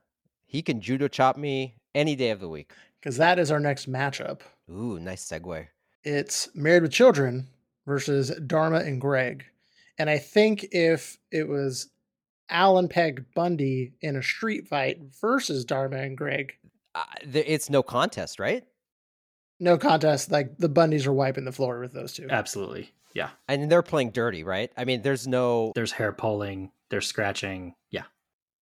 he can judo chop me any day of the week. because that is our next matchup. Ooh, nice segue. it's Married with Children versus Dharma and Greg. And I think if it was Alan Peg Bundy in a street fight versus Dharma and Greg, Uh, it's no contest, right? no contest. Like the Bundys are wiping the floor with those two. Absolutely. Yeah. And they're playing dirty, right? I mean, there's no. There's hair pulling, there's scratching. Yeah.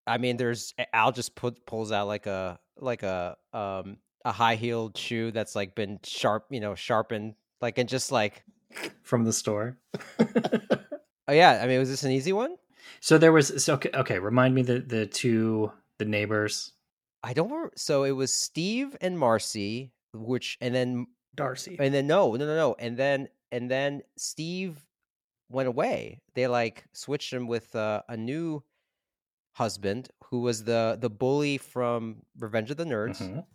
I mean, there's Al just put pulls out like a like a um a high heeled shoe that's like been sharp, you know, sharpened, like and just like from the store. <laughs> oh yeah, I mean, was this an easy one? So there was so okay, okay, remind me the the two the neighbors. I don't. remember. So it was Steve and Marcy, which and then Darcy. and then no, no, no, no, and then and then Steve went away. They like switched him with uh, a new husband who was the the bully from Revenge of the Nerds. Mhm.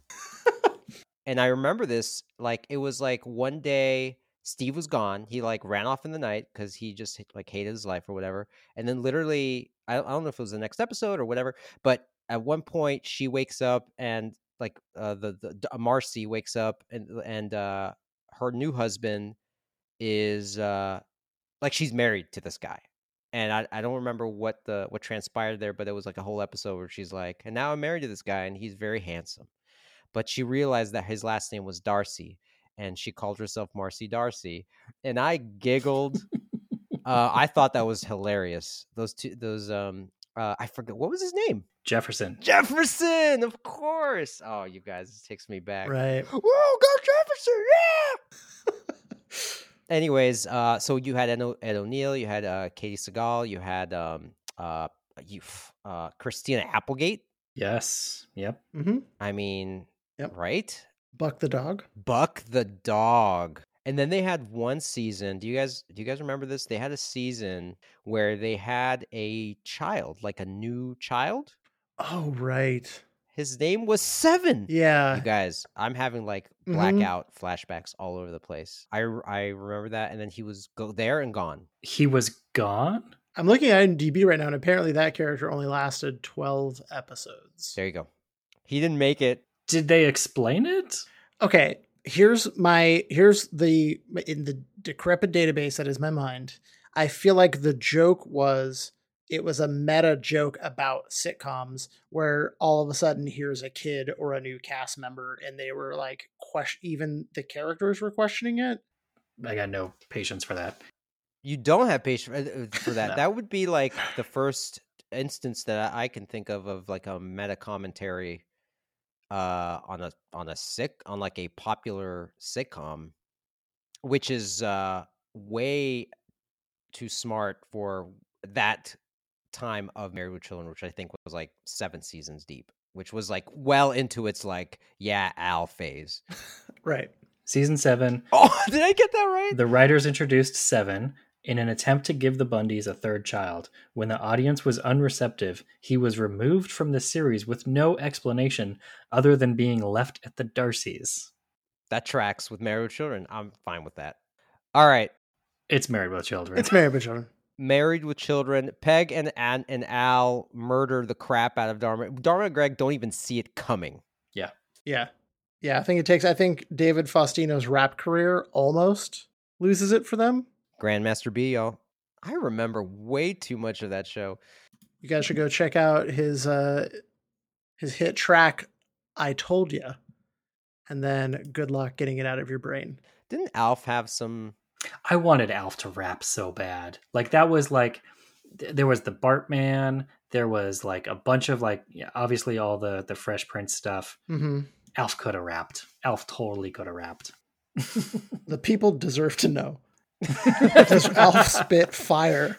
And I remember this like it was like one day Steve was gone. He like ran off in the night because he just like hated his life or whatever. And then literally, I, I don't know if it was the next episode or whatever, but at one point she wakes up and like uh, the the D- Marcy wakes up and and uh, her new husband is uh, like she's married to this guy. And I, I don't remember what the what transpired there, but it was like a whole episode where she's like, and now I'm married to this guy and he's very handsome. But she realized that his last name was Darcy and she called herself Marcy Darcy. And I giggled. <laughs> uh, I thought that was hilarious. Those two those um uh, I forget what was his name? Jefferson. Jefferson, of course. Oh, you guys, this takes me back. Right. Woo, go Jefferson, yeah. Anyways, uh, so you had Ed, O- Ed O'Neill, you had uh, Katey Sagal, you had um, uh, you, uh, Christina Applegate. Yes. Yep. Mm-hmm. I mean, Yep. right? Buck the dog. Buck the dog. And then they had one season. Do you guys do you guys remember this? They had a season where they had a child, like a new child. Oh, right. His name was Seven. Yeah. You guys, I'm having like Mhm. blackout flashbacks all over the place. I I remember that, and then he was go there and gone. He was gone. I'm looking at IMDb right now, and apparently that character only lasted 12 episodes. There you go. He didn't make it. Did they explain it? Okay, here's my here's the in the decrepit database that is my mind. I feel like the joke was it was a meta joke about sitcoms where all of a sudden here's a kid or a new cast member and they were like question even the characters were questioning it. I got no patience for that. You don't have patience uh, uh, for that. <laughs> No. That would be like the first instance that I I can think of of like a meta commentary uh on a on a sick on like a popular sitcom which is uh way too smart for that time of Married with Children which I think was like 7 seasons deep which was like well into its like yeah Al phase. <laughs> Right. Season seven. Oh, <laughs> did I get that right? The writers introduced Seven in an attempt to give the Bundys a third child. When the audience was unreceptive, he was removed from the series with no explanation other than being left at the Darcys. that tracks with Married with Children. I'm fine with that. All right. It's Married with Children. It's Married with Children. Married with Children. Peg and and, and Al murder the crap out of Dharma. Dharma and Greg don't even see it coming. Yeah. Yeah. Yeah, I think it takes I think David Faustino's rap career almost loses it for them. Grandmaster B, y'all. I remember way too much of that show. You guys should go check out his uh his hit track I told ya. And then good luck getting it out of your brain. Didn't Alf have some? I wanted Alf to rap so bad. Like that was like th- there was the Bartman, there was like a bunch of like yeah, obviously all the the Fresh Prince stuff. Mhm. Alf could have rapped. Alf totally could have rapped. <laughs> The people deserve to know. Does Alf spit fire?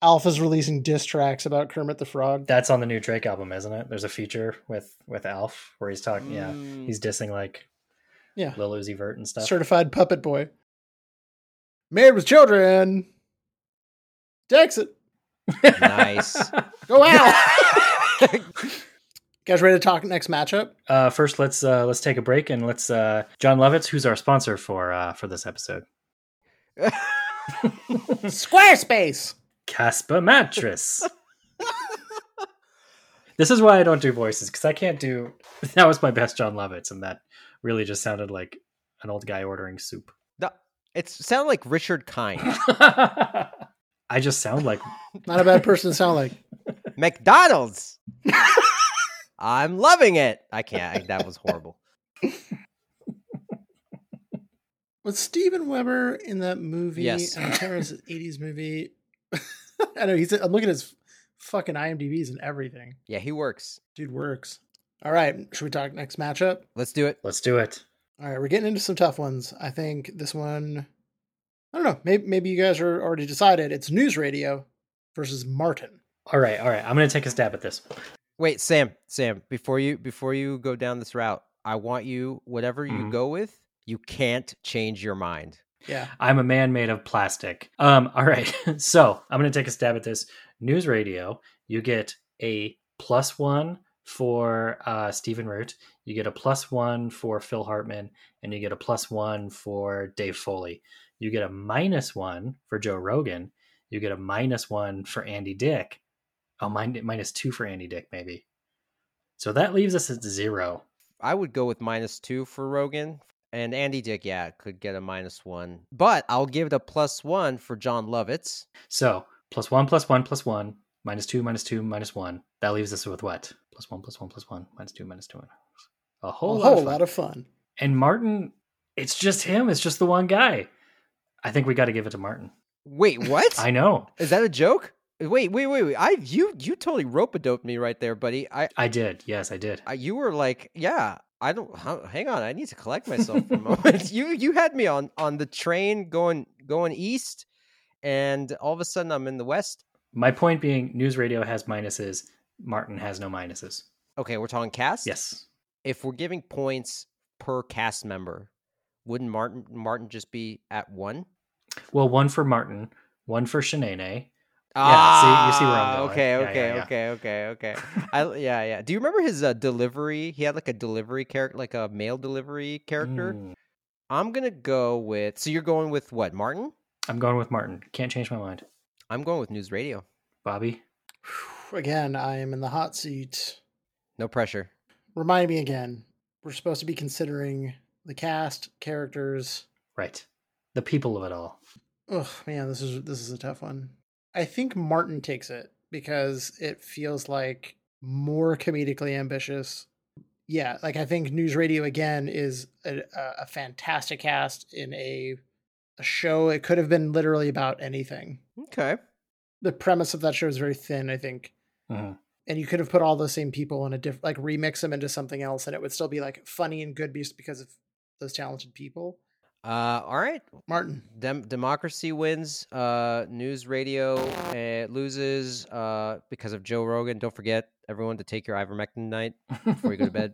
Alf is releasing diss tracks about Kermit the Frog. That's on the new Drake album, isn't it? There's a feature with with Alf where he's talking. Yeah, Mm, he's dissing like Yeah. Lil Uzi Vert and stuff. Certified puppet boy. Married with children. Exit. <laughs> nice. Go out. <laughs> guys ready to talk next matchup? uh, first, let's uh, let's take a break and let's uh, Jon Lovitz, who's our sponsor for uh, for this episode. <laughs> Squarespace. Casper mattress. this is why I don't do voices because I can't do. <laughs> That was my best Jon Lovitz, and that really just sounded like an old guy ordering soup. No, it sounded like Richard Kind. <laughs> I just sound like Not a bad person to sound like. McDonald's. I'm loving it. I can't. I, that was horrible. <laughs> Was Steven Weber in that movie? Yes. I can't remember his 80s movie. <laughs> I know he's. I'm looking at his fucking IMDb's and everything. Yeah, he works. Dude works. All right, should we talk next matchup? Let's do it. Let's do it. All right, we're getting into some tough ones. I think this one. I don't know. Maybe maybe you guys are already decided. It's News Radio versus Martin. All right, all right. I'm going to take a stab at this. Wait, Sam, Sam, before you before you go down this route, I want you whatever you Mhm. go with, you can't change your mind. Yeah. I'm a man made of plastic. Um, <laughs> all right. <laughs> So I'm going to take a stab at this. News radio, you get a plus one for uh, Stephen Root, you get a plus one for Phil Hartman, and you get a plus one for Dave Foley. You get a minus one for Joe Rogan. You get a minus one for Andy Dick. Oh, min- minus two for Andy Dick, maybe. So that leaves us at zero. I would go with minus two for Rogan. And Andy Dick, yeah, could get a minus one. But I'll give it a plus one for Jon Lovitz. So plus one, plus one, plus one, minus two, minus two, minus one. That leaves us with what? Plus one, plus one, plus one, minus two, minus two. A whole, a lot, whole of lot of fun. And Martin, it's just him. It's just the one guy. I think we got to give it to Martin. Wait, what? <laughs> I know. Is that a joke? Wait, wait, wait, wait. I you you totally rope a doped me right there, buddy. I, I did. Yes, I did. I you were like, yeah. I don't. Hang on, I need to collect myself for a moment. <laughs> you you had me on on the train going going east, and all of a sudden I'm in the west. My point being, news radio has minuses. Martin has no minuses. Okay, we're talking cast. Yes. If we're giving points per cast member, wouldn't Martin Martin just be at one? Well, one for Martin, one for Shanae. Ah, see- you see where I'm going. Okay, Yeah, okay, yeah, yeah. okay, okay, okay. <laughs> I yeah, yeah. Do you remember his uh, delivery? He had like a delivery character, like a mail delivery character. Mm, I'm gonna go with. So you're going with what, Martin? I'm going with Martin. Can't change my mind. I'm going with News Radio. Bobby. Again, I am in the hot seat. No pressure. Remind me again. We're supposed to be considering the cast, characters. Right. The people of it all. Oh man, this is this is a tough one. I think Martin takes it because it feels like more comedically ambitious. Yeah, like I think News Radio again is a, a a fantastic cast in a a show. It could have been literally about anything. Okay. The premise of that show is very thin. I think Mhm. and you could have put all those same people in a different like remix them into something else and it would still be like funny and good just because of those talented people Uh, all right. martin Dem- democracy wins. Uh, news radio uh, loses. Uh, because of Joe Rogan. Don't forget everyone to take your ivermectin night Before you go to bed.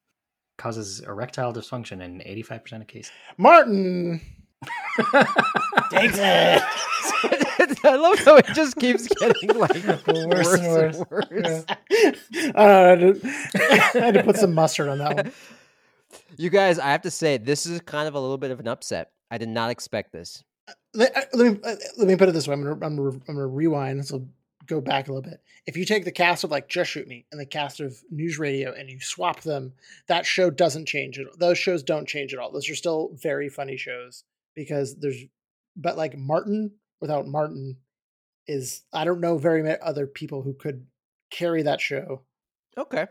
<laughs> Causes erectile dysfunction in 85% of cases. martin <laughs> takes it <laughs> I love how it just keeps getting like Worse worse, and and worse. worse. I, had to, I had to put some mustard on that one You guys, I have to say, this is kind of a little bit of an upset. I did not expect this. let, uh, let me uh, let me put it this way i'm gonna i'm gonna, I'm gonna rewind so go back a little bit if you take the cast of like just shoot me and the cast of news radio and you swap them that show doesn't change it those shows don't change at all those are still very funny shows because there's but like martin without martin is i don't know very many other people who could carry that show Okay.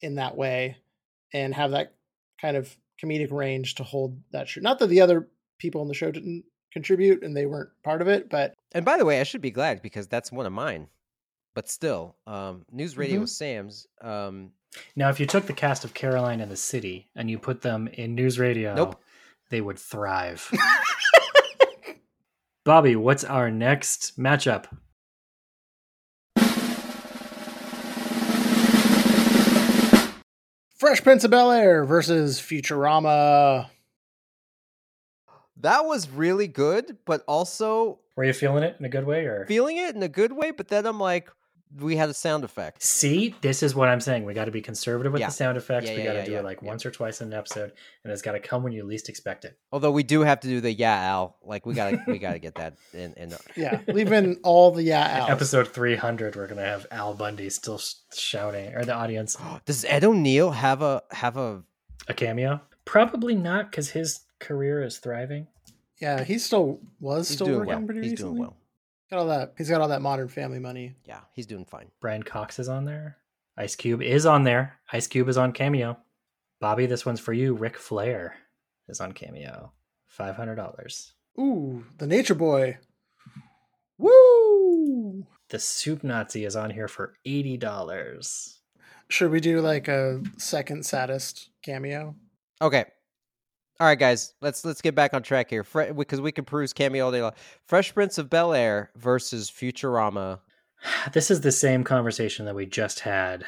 in that way and have that kind of comedic range to hold that show not that the other people in the show didn't contribute and they weren't part of it but And by the way, I should be glad because that's one of mine. But still, um, news radio Mhm. Sam's. Um, Now, if you took the cast of Caroline and the City and you put them in news radio, Nope. they would thrive. <laughs> Bobby, what's our next matchup? Fresh Prince of Bel Air versus Futurama. that was really good, but also Were you feeling it in a good way or? feeling it in a good way. But then I'm like, we had a sound effect. See, this is what I'm saying. We got to be conservative with Yeah. the sound effects. Yeah, we yeah, got to yeah, do yeah, it like yeah. once or twice in an episode, and it's got to come when you least expect it. Although we do have to do the yeah, Al. Like we gotta, we gotta get that <laughs> in. in uh, Yeah, leave in all the yeah Al's. Episode 300, we're gonna have Al Bundy still sh- shouting, or the audience <gasps> Does Ed O'Neill have a have a? a cameo. Probably not, because his career is thriving. Yeah, he still was He's still working well. pretty He's recently. doing well. Got all that. He's got all that Modern Family money. Yeah, he's doing fine. Brian Cox is on there. Ice Cube is on there. Ice Cube is on Cameo. Bobby, this one's for you. Ric Flair is on Cameo. Five hundred dollars. Ooh, the Nature Boy. Woo! The Soup Nazi is on here for eighty dollars. Should we do like a second saddest cameo? Okay. All right, guys. Let's let's get back on track here, Fre- because we can peruse cameo all day long. Fresh Prince of Bel Air versus Futurama. <sighs> This is the same conversation that we just had,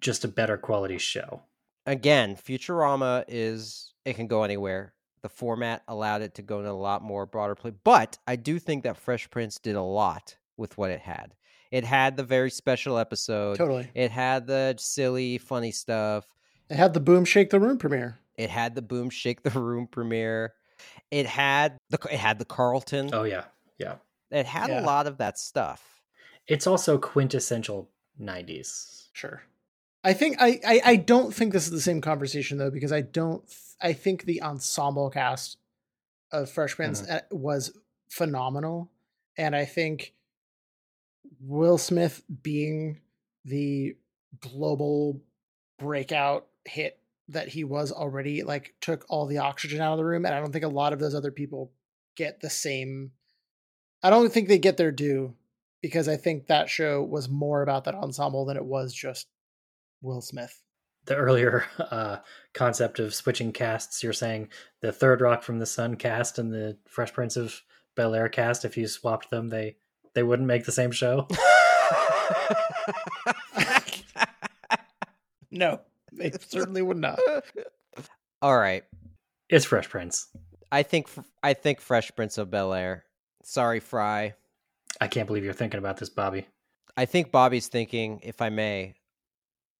just a better quality show. Again, Futurama is it can go anywhere. The format allowed it to go in a lot more broader play, but I do think that Fresh Prince did a lot with what it had. It had the very special episode. Totally. It had the silly, funny stuff. It had the Boom Shake the Room premiere. It had the Boom Shake the Room premiere. It had the it had the Carlton. Oh yeah, yeah. It had Yeah. a lot of that stuff. It's also quintessential '90s. Sure. I think I, I I don't think this is the same conversation though because I don't th- I think the ensemble cast of Fresh Prince uh, was phenomenal and I think Will Smith being the global breakout hit that he was already like took all the oxygen out of the room and I don't think a lot of those other people get the same I don't think they get their due because I think that show was more about that ensemble than it was just Will Smith. The earlier <laughs> uh, concept of switching casts, you're saying the Third Rock from the Sun cast and the Fresh Prince of Bel Air cast, if you swapped them, they they wouldn't make the same show. <laughs> <laughs> no, they certainly would not. <laughs> All right. It's Fresh Prince. I think I think Fresh Prince of Bel Air. Sorry, Fry. I can't believe you're thinking about this, Bobby. I think Bobby's thinking, if I may,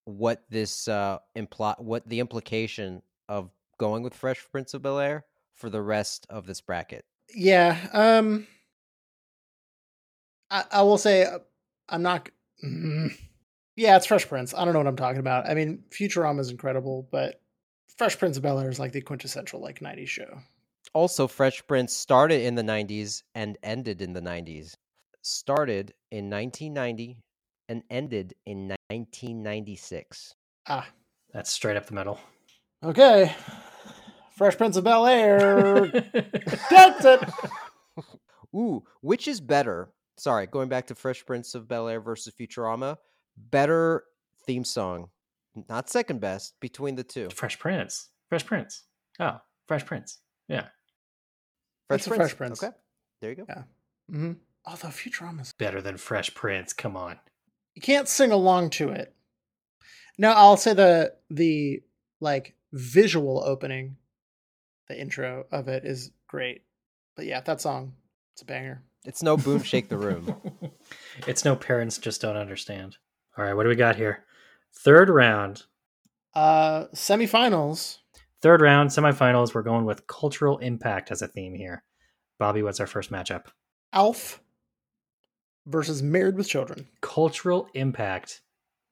what this uh imply what the implication of going with Fresh Prince of Bel Air for the rest of this bracket. Yeah, um I, I will say uh, I'm not <laughs> mm, Yeah, it's Fresh Prince. I don't know what I'm talking about. I mean, Futurama is incredible, but Fresh Prince of Bel Air is like the quintessential like 90s show. Also, Fresh Prince started in the 90s and ended in the 90s. Started in 1990 and ended in 1996. Ah, That's straight up the middle. okay. Fresh Prince of Bel Air. That's <laughs> it. <laughs> Ooh, which is better? Sorry, going back to Fresh Prince of Bel Air versus Futurama. Better theme song, not second best between the two. Fresh Prince. Fresh Prince. Oh, Fresh Prince. Yeah. It's the Fresh Prince. Okay, there you go. Yeah. hmm Although Futurama's Better than Fresh Prince. Come on. you can't sing along to it. No, I'll say the the like visual opening, the intro of it is great. But yeah, that song, it's a banger. It's no boom, shake the <laughs> room. <laughs> it's no parents just don't understand. All right, what do we got here? Third round. Uh semifinals. Third round, semifinals. We're going with cultural impact as a theme here. Bobby, what's our first matchup? Alf versus Married with Children. Cultural impact.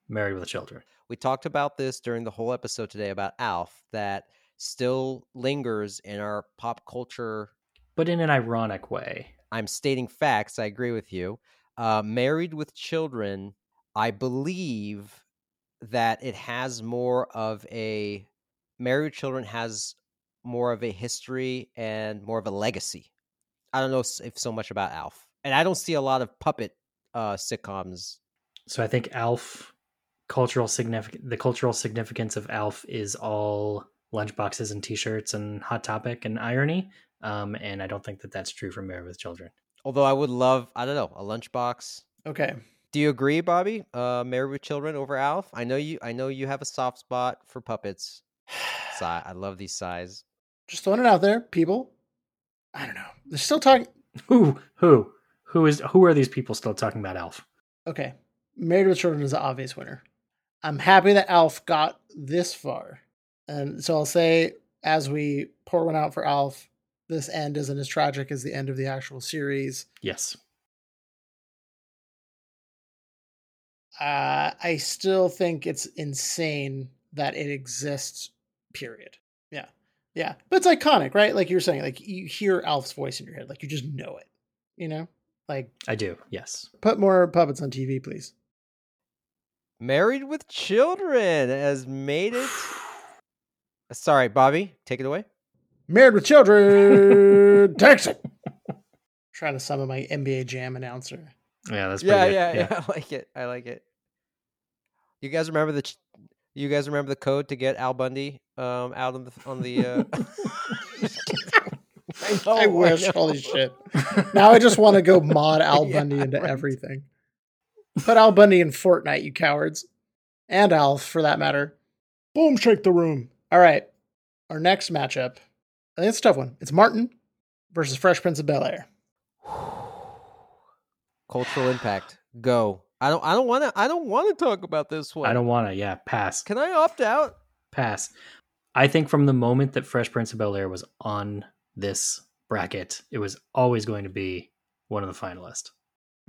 Married with Children. We talked about this during the whole episode today about Alf that still lingers in our pop culture. But in an ironic way. I'm stating facts. I agree with you. Uh, Married with Children, I believe that it has more of a Married with Children has more of a history and more of a legacy. I don't know if so much about Alf, and I don't see a lot of puppet uh, sitcoms. So I think Alf cultural significant the cultural significance of Alf is all lunchboxes and t-shirts and hot topic and irony. Um, and I don't think that that's true for Married with Children. Although I would love, I don't know, a lunchbox. Okay. Do you agree, Bobby? Uh, Married with Children over Alf? I know you. I know you have a soft spot for puppets. Si- <sighs> I love these size. Just throwing it out there, people. I don't know. They're still talking Who who who is who are these people still talking about Alf? Okay. Married with Children is the obvious winner. I'm happy that Alf got this far. And so I'll say, as we pour one out for Alf, this end isn't as tragic as the end of the actual series. Yes. Uh, I still think it's insane that it exists, period. Yeah. Yeah. But it's iconic, right? Like you were saying, like you hear Alf's voice in your head, like you just know it, you know? Like I do. Yes. put more puppets on TV, please. Married with Children has made it. <sighs> Sorry, Bobby, take it away. Married with Children, takes it. <laughs> Trying to summon my NBA Jam announcer. Yeah, that's pretty Yeah, good. yeah, yeah, <laughs> I like it. I like it. You guys remember the? ch- You guys remember the code to get Al Bundy um out on the on the? Uh... <laughs> <laughs> I, know, I wish. know. Holy shit. Now I just want to go mod Al Yeah, Bundy into right. everything. Put Al Bundy in Fortnite, you cowards. And Alf, for that matter. Boom, shake the room. All right. Our next matchup. I think it's a tough one. It's Martin versus Fresh Prince of Bel Air. Cultural impact. Go. I don't. I don't want to. I don't want to talk about this one. I don't want to. Yeah, pass. Can I opt out? Pass. I think from the moment that Fresh Prince of Bel Air was on this bracket, it was always going to be one of the finalists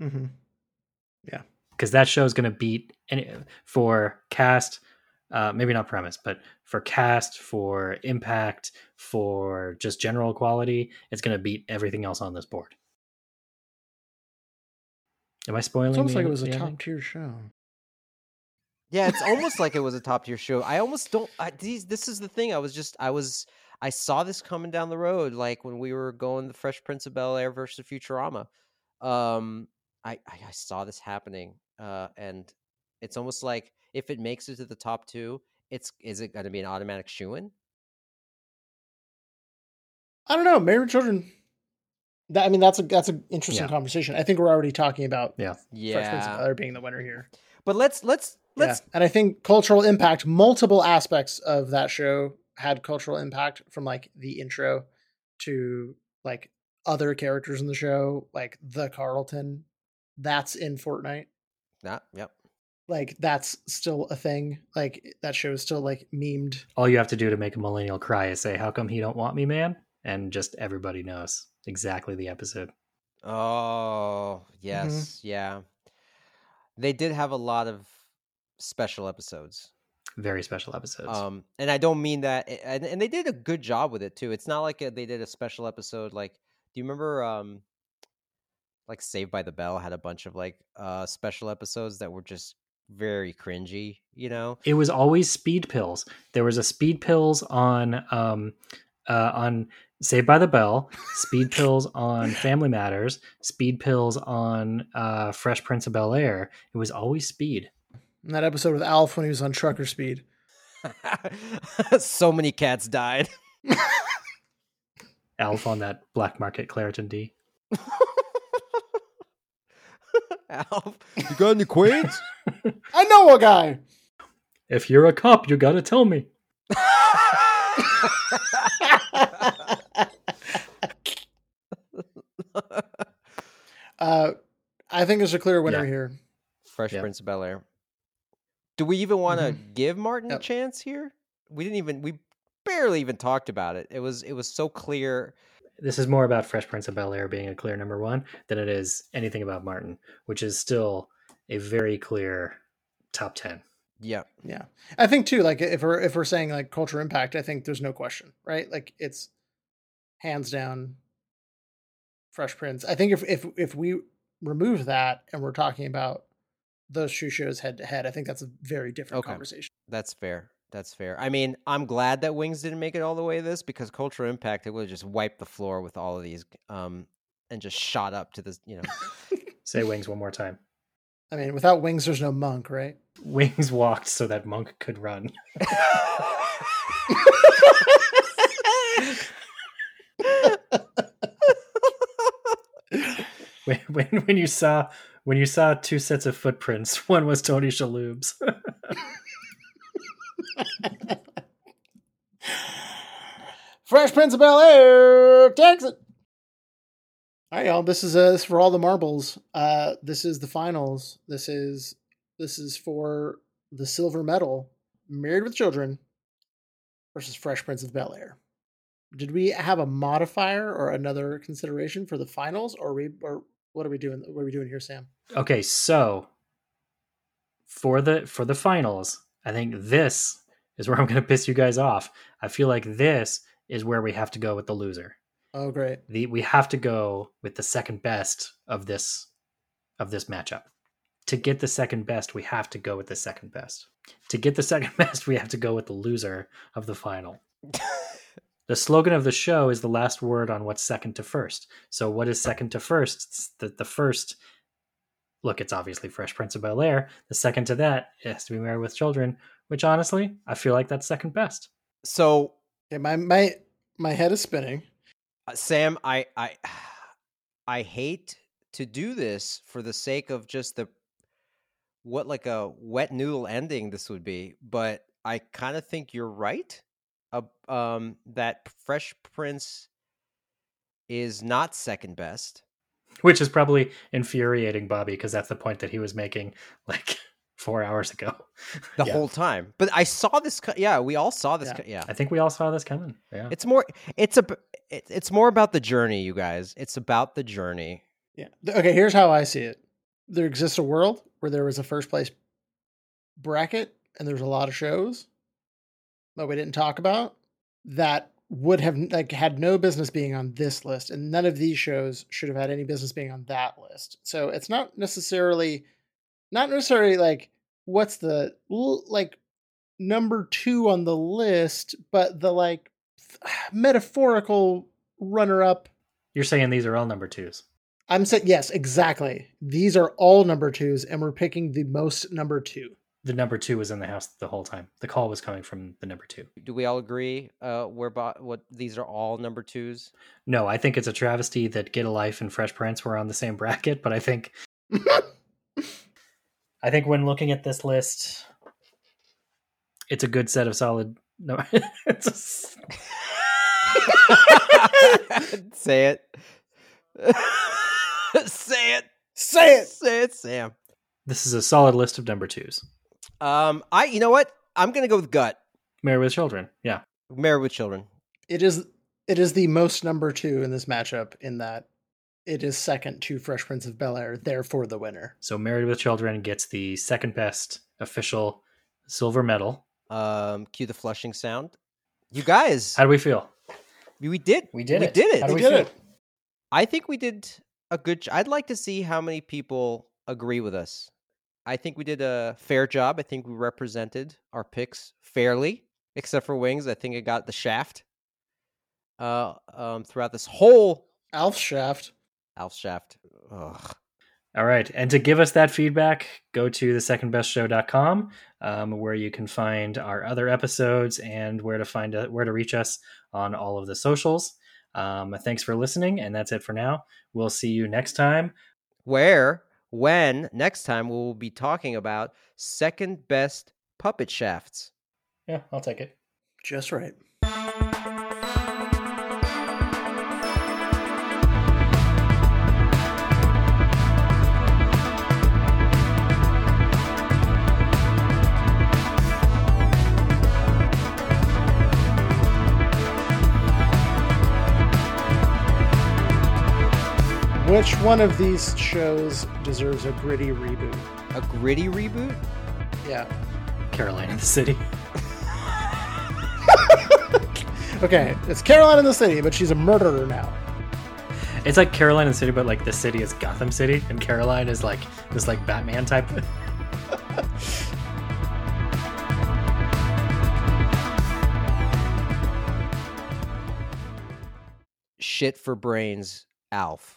Mm-hmm. Yeah, because that show is going to beat any for cast. Uh, maybe not premise, but for cast, for impact, for just general quality, it's going to beat everything else on this board. Am I spoiling? It's almost the like it was a the top tier show. Yeah, it's almost like it was a top tier show. I almost don't. I, these. This is the thing. I was just. I was. I saw this coming down the road, like when we were going the Fresh Prince of Bel Air versus Futurama. Um, I, I I saw this happening, uh, and it's almost like if it makes it to the top two, it's is it going to be an automatic shoe in? I don't know. Married with Children. That, I mean, that's a that's an interesting Yeah. conversation. I think we're already talking about Yeah. Fresh Prince of Yeah, Bel Air being the winner here. but let's let's let's yeah. And I think cultural impact, multiple aspects of that show had cultural impact from like the intro to like other characters in the show, like the Carlton. That's in Fortnite. Nah, yep. Like that's still a thing. Like that show is still like memed. All you have to do to make a millennial cry is say, "How come he don't want me, man?" And just everybody knows exactly the episode. Oh, yes, yeah. They did have a lot of special episodes. Very special episodes. Um, and I don't mean that, and, and they did a good job with it too. It's not like a, they did a special episode. Like, do you remember, um, like Saved by the Bell had a bunch of like uh special episodes that were just very cringy. You know? it was always speed pills. There was a speed pills on um uh on Saved by the Bell, speed pills on Family Matters, speed pills on uh Fresh Prince of Bel Air. It was always speed. In that episode with Alf when he was on trucker speed. <laughs> so many cats died. <laughs> Alf on that black market Claritin D. <laughs> Alf, you got any queens? I know a guy. If you're a cop, you gotta tell me. Uh, I think there's a clear winner Yeah. here. Fresh Yep. Prince of Bel Air. Do we even want to Mhm. give Martin a chance here? We didn't even. We barely even talked about it. It was. It was so clear. This is more about Fresh Prince of Bel Air being a clear number one than it is anything about Martin, which is still a very clear top ten. Yeah. Yeah, I think too. Like if we're if we're saying like culture impact, I think there's no question, right? Like it's hands down Fresh Prince. I think if if if we remove that and we're talking about those two shows head to head, I think that's a very different Okay. conversation. That's fair. That's fair. I mean, I'm glad that Wings didn't make it all the way this because Cultural Impact it would have just wiped the floor with all of these, um, and just shot up to this. You know. <laughs> Say wings one more time. I mean, without wings, there's no monk, right? Wings walked so that Monk could run. <laughs> <laughs> when, <laughs> when when you saw when you saw two sets of footprints, <laughs> one was Tony Shalhoub's. <laughs> Fresh Prince of Bel Air it. All right, y'all. This is uh, this is for all the marbles. Uh, this is the finals. This is this is for the silver medal. Married with Children versus Fresh Prince of Bel Air. Did we have a modifier or another consideration for the finals, or or what are we doing? What are we doing here, Sam? okay, so for the for the finals, I think this is where I'm going to piss you guys off. I feel like this is where we have to go with the loser. Oh, great. the we have to go with the second best of this of this matchup. To get the second best, we have to go with the second best. To get the second <laughs> best, we have to go with the loser of the final. <laughs> The slogan of the show is the last word on what's second to first. So what is second to first? It's the, the first look, it's obviously Fresh Prince of Bel Air. The second to that has to be Married with Children, which honestly, I feel like that's second best. So, Yeah, my my my head is spinning. uh, Sam, I I I hate to do this for the sake of just the what like a wet noodle ending this would be, but I kind of think you're right. Uh, um, that Fresh Prince is not second best. Which is probably infuriating Bobby because that's the point that he was making like <laughs> four hours ago. the Yeah. whole time. But I saw this. co- Yeah, we all saw this. Yeah. co- Yeah, I think we all saw this coming. Yeah. it's more. It's a. It, it's more about the journey, you guys. It's about the journey. Yeah. Okay, here's how I see it. There exists a world where there was a first place bracket and there's a lot of shows that we didn't talk about that would have like had no business being on this list and none of these shows should have had any business being on that list. So it's not necessarily not necessarily like what's the like number 2 on the list, but the like <sighs> metaphorical runner up You're saying these are all number twos. I'm saying yes, exactly. These are all number twos, and we're picking the most number two. The number two was in the house the whole time. The call was coming from the number two. Do we all agree? Uh, we're bo- what these are all number twos. No, I think it's a travesty that Get a Life and Fresh Prince were on the same bracket, but I think <laughs> I think when looking at this list, it's a good set of solid. No, <laughs> it's a <laughs> Say it. Say it. Say it. Say it, Sam. this is a solid list of number twos. Um, I. You know what? I'm gonna go with gut. Married with Children, yeah. Married with Children. It is. It is the most number two in this matchup. In that, it is second to Fresh Prince of Bel Air. Therefore, the winner. So Married with Children gets the second best official silver medal. Um, cue the flushing sound. You guys, How do we feel? we did. We did we it. did it. How do We we did feel? it. I think we did a good. j- I'd like to see how many people agree with us. I think we did a fair job. I think we represented our picks fairly, except for Wings. I think it got the shaft. Uh, um, throughout this whole Alf Shaft. Alf shaft. Ugh. All right. And to give us that feedback, go to the secondbestshow.com um, where you can find our other episodes and where to find uh, where to reach us on all of the socials. Um, thanks for listening. And that's it for now. We'll see you next time. Where, when next time we will be talking about second best puppet shafts. Yeah, I'll take it. Just right. Which one of these shows deserves a gritty reboot? A gritty reboot. Yeah. Caroline in the City. <laughs> Okay, it's Caroline in the City, but she's a murderer now. It's like Caroline in the City, but like the city is Gotham City, and Caroline is like this like Batman type. <laughs> Shit for brains. Alf.